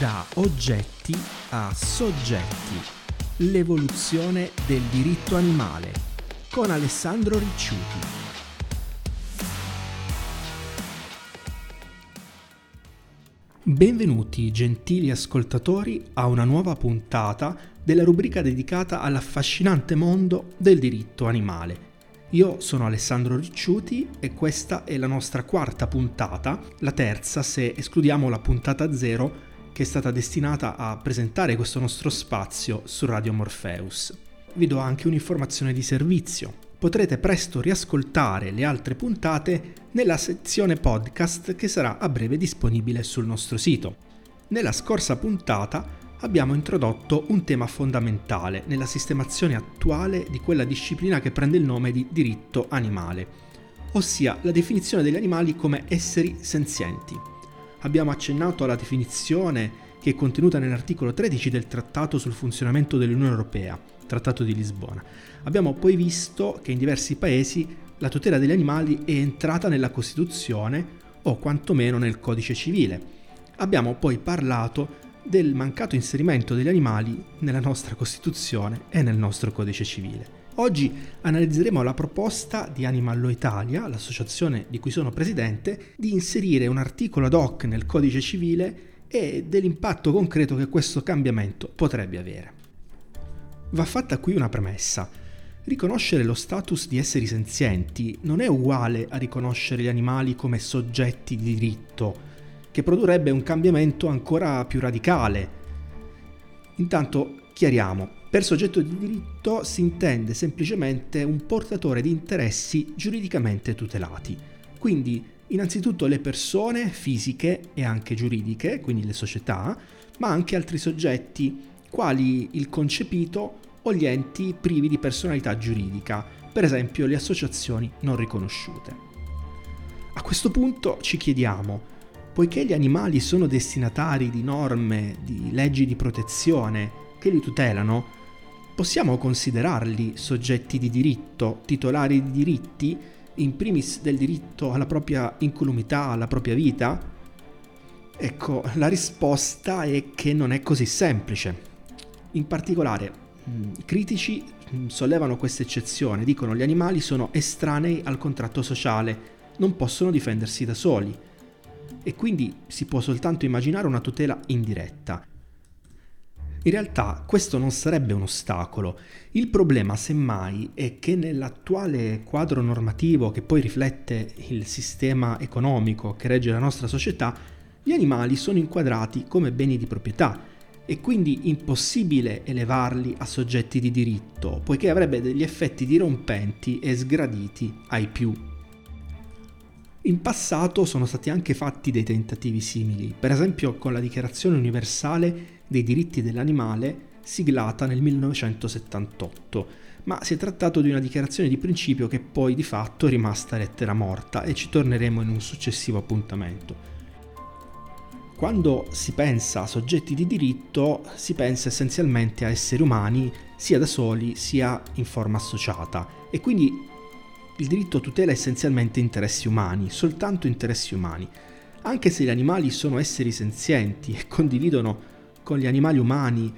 Da oggetti a soggetti. L'evoluzione del diritto animale con Alessandro Ricciuti. Benvenuti gentili ascoltatori a una nuova puntata della rubrica dedicata all'affascinante mondo del diritto animale. Io sono Alessandro Ricciuti e questa è la nostra quarta puntata, la terza se escludiamo la puntata zero che è stata destinata a presentare questo nostro spazio su Radio Morpheus. Vi do anche un'informazione di servizio. Potrete presto riascoltare le altre puntate nella sezione podcast che sarà a breve disponibile sul nostro sito. Nella scorsa puntata abbiamo introdotto un tema fondamentale nella sistemazione attuale di quella disciplina che prende il nome di diritto animale, ossia la definizione degli animali come esseri senzienti. Abbiamo accennato alla definizione che è contenuta nell'articolo 13 del Trattato sul funzionamento dell'Unione Europea, Trattato di Lisbona. Abbiamo poi visto che in diversi paesi la tutela degli animali è entrata nella Costituzione o quantomeno nel Codice civile. Abbiamo poi parlato del mancato inserimento degli animali nella nostra Costituzione e nel nostro Codice civile. Oggi analizzeremo la proposta di Animallo Italia, l'associazione di cui sono presidente, di inserire un articolo ad hoc nel Codice civile e dell'impatto concreto che questo cambiamento potrebbe avere. Va fatta qui una premessa. Riconoscere lo status di esseri senzienti non è uguale a riconoscere gli animali come soggetti di diritto, che produrrebbe un cambiamento ancora più radicale. Intanto chiariamo, per soggetto di diritto si intende semplicemente un portatore di interessi giuridicamente tutelati. Quindi innanzitutto le persone fisiche e anche giuridiche, quindi le società, ma anche altri soggetti quali il concepito o gli enti privi di personalità giuridica, per esempio le associazioni non riconosciute. A questo punto ci chiediamo, poiché gli animali sono destinatari di norme, di leggi di protezione che li tutelano, possiamo considerarli soggetti di diritto, titolari di diritti, in primis del diritto alla propria incolumità, alla propria vita? Ecco, la risposta è che non è così semplice. In particolare, i critici sollevano questa eccezione, dicono gli animali sono estranei al contratto sociale, non possono difendersi da soli e quindi si può soltanto immaginare una tutela indiretta. In realtà questo non sarebbe un ostacolo, il problema semmai è che nell'attuale quadro normativo che poi riflette il sistema economico che regge la nostra società, gli animali sono inquadrati come beni di proprietà e quindi impossibile elevarli a soggetti di diritto, poiché avrebbe degli effetti dirompenti e sgraditi ai più in passato sono stati anche fatti dei tentativi simili, per esempio con la Dichiarazione universale dei diritti dell'animale siglata nel 1978, ma si è trattato di una dichiarazione di principio che poi di fatto è rimasta lettera morta e ci torneremo in un successivo appuntamento. Quando si pensa a soggetti di diritto si pensa essenzialmente a esseri umani sia da soli sia in forma associata e quindi il diritto tutela essenzialmente interessi umani, soltanto interessi umani. Anche se gli animali sono esseri senzienti e condividono con gli animali umani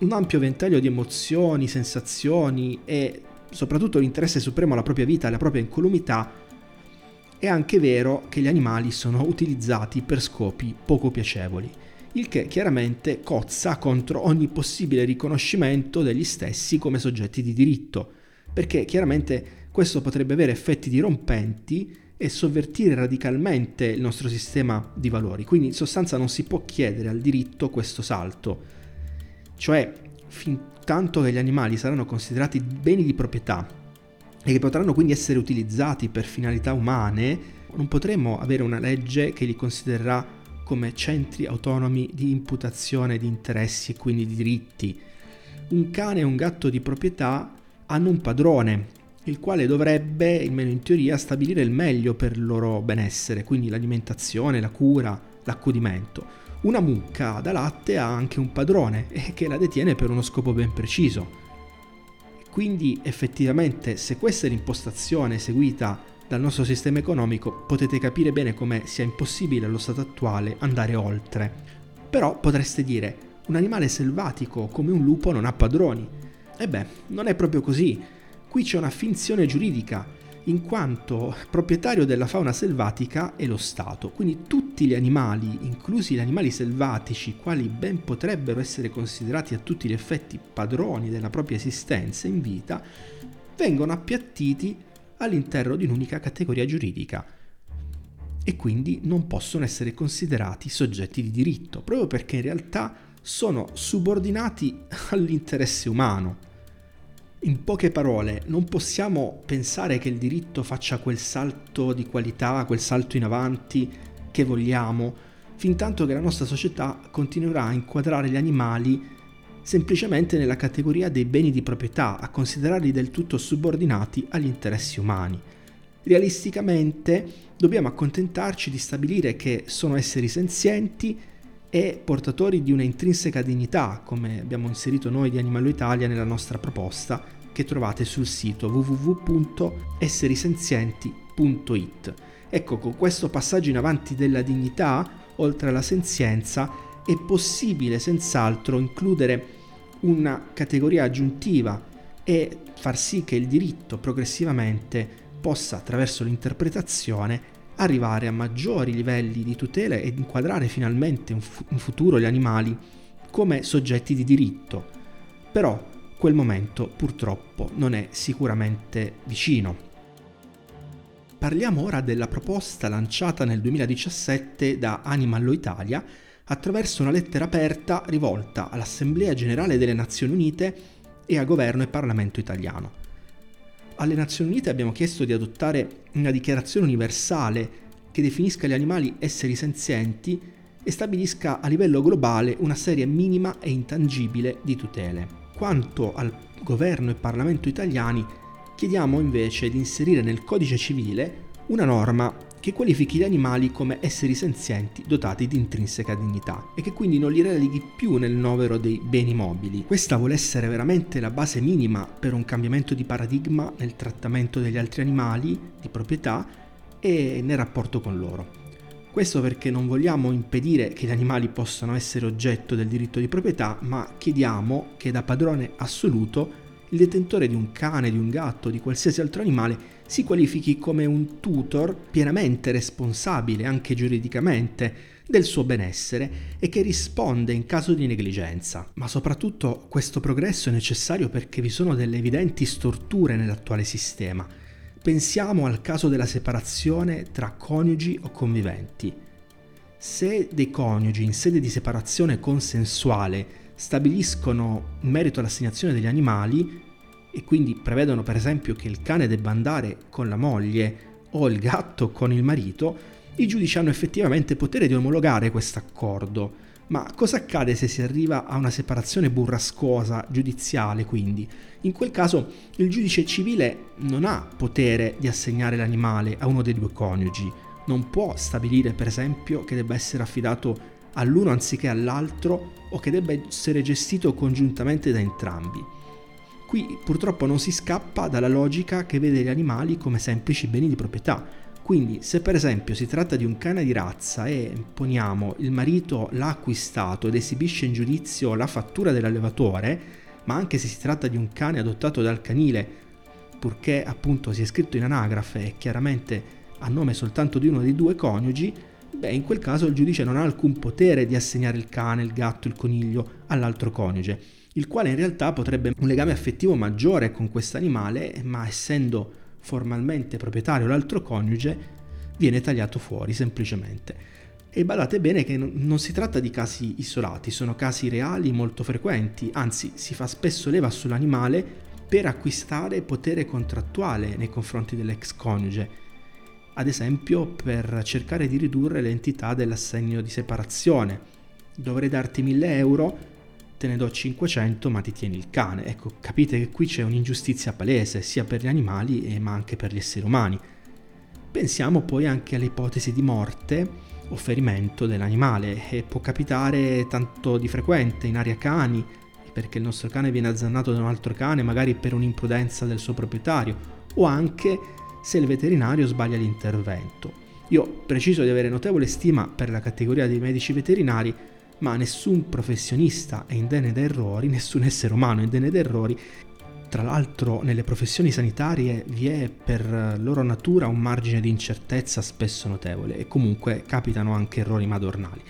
un ampio ventaglio di emozioni, sensazioni e soprattutto l'interesse supremo alla propria vita e alla propria incolumità, è anche vero che gli animali sono utilizzati per scopi poco piacevoli, il che chiaramente cozza contro ogni possibile riconoscimento degli stessi come soggetti di diritto, perché chiaramente questo potrebbe avere effetti dirompenti e sovvertire radicalmente il nostro sistema di valori. Quindi in sostanza non si può chiedere al diritto questo salto. Cioè, fin tanto che gli animali saranno considerati beni di proprietà e che potranno quindi essere utilizzati per finalità umane, non potremo avere una legge che li considererà come centri autonomi di imputazione di interessi e quindi di diritti. Un cane e un gatto di proprietà hanno un padrone il quale dovrebbe, almeno in teoria, stabilire il meglio per il loro benessere, quindi l'alimentazione, la cura, l'accudimento. Una mucca da latte ha anche un padrone e che la detiene per uno scopo ben preciso. Quindi effettivamente se questa è l'impostazione seguita dal nostro sistema economico potete capire bene come sia impossibile allo stato attuale andare oltre. Però potreste dire, un animale selvatico come un lupo non ha padroni. E beh, non è proprio così. Qui c'è una finzione giuridica, in quanto proprietario della fauna selvatica è lo Stato. Quindi tutti gli animali, inclusi gli animali selvatici, quali ben potrebbero essere considerati a tutti gli effetti padroni della propria esistenza in vita, vengono appiattiti all'interno di un'unica categoria giuridica e quindi non possono essere considerati soggetti di diritto, proprio perché in realtà sono subordinati all'interesse umano. In poche parole, non possiamo pensare che il diritto faccia quel salto di qualità, quel salto in avanti che vogliamo, fin tanto che la nostra società continuerà a inquadrare gli animali semplicemente nella categoria dei beni di proprietà, a considerarli del tutto subordinati agli interessi umani. Realisticamente dobbiamo accontentarci di stabilire che sono esseri senzienti e portatori di una intrinseca dignità, come abbiamo inserito noi di Animalo Italia nella nostra proposta, che trovate sul sito www.esserisenzienti.it. Ecco, con questo passaggio in avanti della dignità, oltre alla senzienza, è possibile senz'altro includere una categoria aggiuntiva e far sì che il diritto progressivamente possa, attraverso l'interpretazione, arrivare a maggiori livelli di tutela ed inquadrare finalmente in, in futuro gli animali come soggetti di diritto. Però quel momento purtroppo non è sicuramente vicino. Parliamo ora della proposta lanciata nel 2017 da Animallo Italia attraverso una lettera aperta rivolta all'Assemblea Generale delle Nazioni Unite e a Governo e Parlamento italiano. Alle Nazioni Unite abbiamo chiesto di adottare una dichiarazione universale che definisca gli animali esseri senzienti e stabilisca a livello globale una serie minima e intangibile di tutele. Quanto al governo e Parlamento italiani, chiediamo invece di inserire nel codice civile una norma che qualifichi gli animali come esseri senzienti dotati di intrinseca dignità e che quindi non li releghi più nel novero dei beni mobili. Questa vuole essere veramente la base minima per un cambiamento di paradigma nel trattamento degli altri animali di proprietà e nel rapporto con loro. Questo perché non vogliamo impedire che gli animali possano essere oggetto del diritto di proprietà, ma chiediamo che da padrone assoluto il detentore di un cane, di un gatto, di qualsiasi altro animale si qualifichi come un tutor pienamente responsabile, anche giuridicamente, del suo benessere e che risponde in caso di negligenza. Ma soprattutto questo progresso è necessario perché vi sono delle evidenti storture nell'attuale sistema. Pensiamo al caso della separazione tra coniugi o conviventi. Se dei coniugi in sede di separazione consensuale stabiliscono in merito all'assegnazione degli animali e quindi prevedono per esempio che il cane debba andare con la moglie o il gatto con il marito, i giudici hanno effettivamente potere di omologare questo accordo. Ma cosa accade se si arriva a una separazione burrascosa, giudiziale quindi? In quel caso il giudice civile non ha potere di assegnare l'animale a uno dei due coniugi, non può stabilire per esempio che debba essere affidato all'uno anziché all'altro o che debba essere gestito congiuntamente da entrambi. Qui purtroppo non si scappa dalla logica che vede gli animali come semplici beni di proprietà. Quindi se per esempio si tratta di un cane di razza e poniamo il marito l'ha acquistato ed esibisce in giudizio la fattura dell'allevatore, ma anche se si tratta di un cane adottato dal canile, purché appunto sia scritto in anagrafe e chiaramente a nome soltanto di uno dei due coniugi, beh, in quel caso il giudice non ha alcun potere di assegnare il cane, il gatto, il coniglio all'altro coniuge, il quale in realtà potrebbe un legame affettivo maggiore con questo animale, ma essendo formalmente proprietario l'altro coniuge, viene tagliato fuori semplicemente. E badate bene che non si tratta di casi isolati, sono casi reali molto frequenti, anzi si fa spesso leva sull'animale per acquistare potere contrattuale nei confronti dell'ex coniuge ad esempio per cercare di ridurre l'entità dell'assegno di separazione. Dovrei darti 1000 euro, te ne do 500 ma ti tieni il cane. Ecco, capite che qui c'è un'ingiustizia palese sia per gli animali ma anche per gli esseri umani. Pensiamo poi anche alle ipotesi di morte o ferimento dell'animale e può capitare tanto di frequente in aria cani perché il nostro cane viene azzannato da un altro cane magari per un'imprudenza del suo proprietario o anche se il veterinario sbaglia l'intervento. Io preciso di avere notevole stima per la categoria dei medici veterinari, ma nessun professionista è indenne da errori, nessun essere umano è indenne da errori. Tra l'altro nelle professioni sanitarie vi è per loro natura un margine di incertezza spesso notevole e comunque capitano anche errori madornali.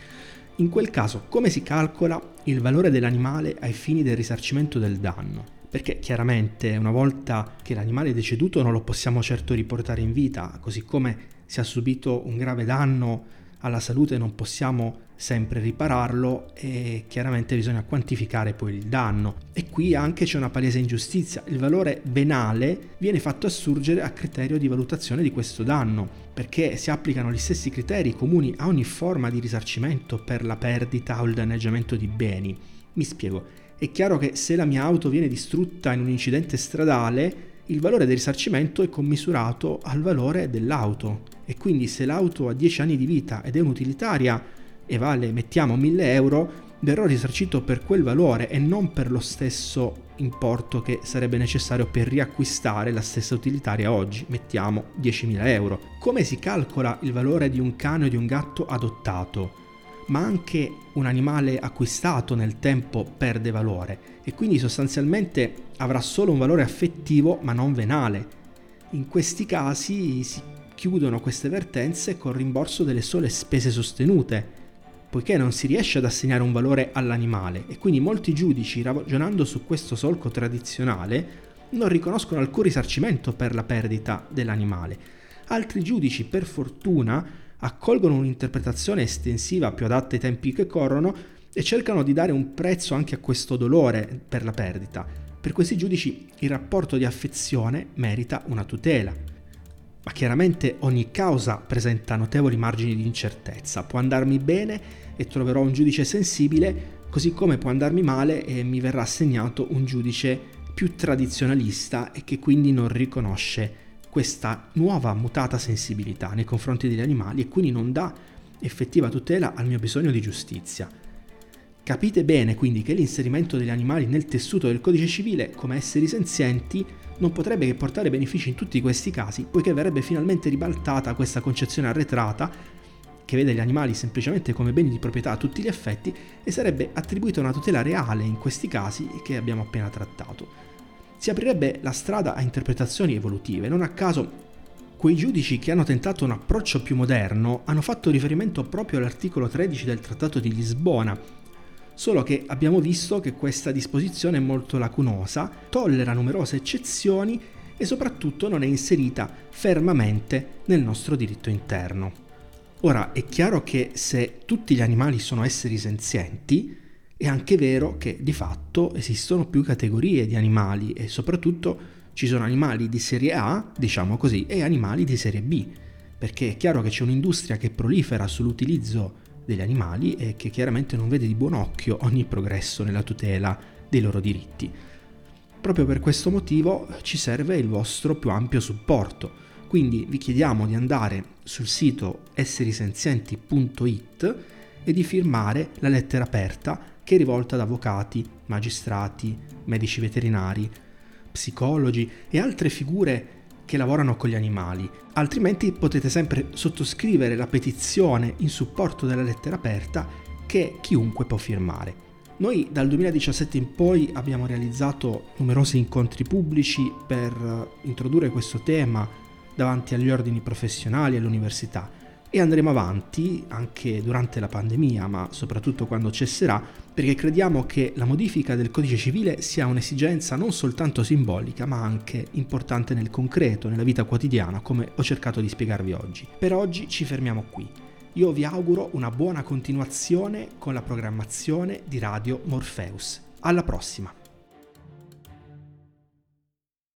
In quel caso come si calcola il valore dell'animale ai fini del risarcimento del danno? Perché chiaramente una volta che l'animale è deceduto non lo possiamo certo riportare in vita, così come se ha subito un grave danno alla salute non possiamo sempre ripararlo e chiaramente bisogna quantificare poi il danno. E qui anche c'è una palese ingiustizia, il valore venale viene fatto assurgere a criterio di valutazione di questo danno, perché si applicano gli stessi criteri comuni a ogni forma di risarcimento per la perdita o il danneggiamento di beni. Mi spiego, è chiaro che se la mia auto viene distrutta in un incidente stradale, il valore del risarcimento è commisurato al valore dell'auto e quindi se l'auto ha 10 anni di vita ed è un'utilitaria e vale, mettiamo, 1000 euro, verrò risarcito per quel valore e non per lo stesso importo che sarebbe necessario per riacquistare la stessa utilitaria oggi, mettiamo 10.000 euro. Come si calcola il valore di un cane o di un gatto adottato? Ma anche un animale acquistato nel tempo perde valore e quindi sostanzialmente avrà solo un valore affettivo ma non venale. In questi casi si chiudono queste vertenze con rimborso delle sole spese sostenute, poiché non si riesce ad assegnare un valore all'animale e quindi molti giudici, ragionando su questo solco tradizionale, non riconoscono alcun risarcimento per la perdita dell'animale. Altri giudici, per fortuna, accolgono un'interpretazione estensiva più adatta ai tempi che corrono e cercano di dare un prezzo anche a questo dolore per la perdita. Per questi giudici il rapporto di affezione merita una tutela. Ma chiaramente ogni causa presenta notevoli margini di incertezza. Può andarmi bene e troverò un giudice sensibile, così come può andarmi male e mi verrà assegnato un giudice più tradizionalista e che quindi non riconosce questa nuova mutata sensibilità nei confronti degli animali e quindi non dà effettiva tutela al mio bisogno di giustizia. Capite bene quindi che l'inserimento degli animali nel tessuto del codice civile come esseri senzienti non potrebbe che portare benefici in tutti questi casi, poiché verrebbe finalmente ribaltata questa concezione arretrata che vede gli animali semplicemente come beni di proprietà a tutti gli effetti e sarebbe attribuita una tutela reale in questi casi che abbiamo appena trattato si aprirebbe la strada a interpretazioni evolutive. Non a caso quei giudici che hanno tentato un approccio più moderno hanno fatto riferimento proprio all'articolo 13 del Trattato di Lisbona, solo che abbiamo visto che questa disposizione è molto lacunosa, tollera numerose eccezioni e soprattutto non è inserita fermamente nel nostro diritto interno. Ora è chiaro che se tutti gli animali sono esseri senzienti, è anche vero che di fatto esistono più categorie di animali e soprattutto ci sono animali di serie A, diciamo così, e animali di serie B, perché è chiaro che c'è un'industria che prolifera sull'utilizzo degli animali e che chiaramente non vede di buon occhio ogni progresso nella tutela dei loro diritti. Proprio per questo motivo ci serve il vostro più ampio supporto, quindi vi chiediamo di andare sul sito esserisenzienti.it e di firmare la lettera aperta che è rivolta ad avvocati, magistrati, medici veterinari, psicologi e altre figure che lavorano con gli animali. Altrimenti potete sempre sottoscrivere la petizione in supporto della lettera aperta che chiunque può firmare. Noi dal 2017 in poi abbiamo realizzato numerosi incontri pubblici per introdurre questo tema davanti agli ordini professionali e all'università e andremo avanti anche durante la pandemia, ma soprattutto quando cesserà, perché crediamo che la modifica del codice civile sia un'esigenza non soltanto simbolica, ma anche importante nel concreto, nella vita quotidiana, come ho cercato di spiegarvi oggi. Per oggi ci fermiamo qui. Io vi auguro una buona continuazione con la programmazione di Radio Morpheus. Alla prossima!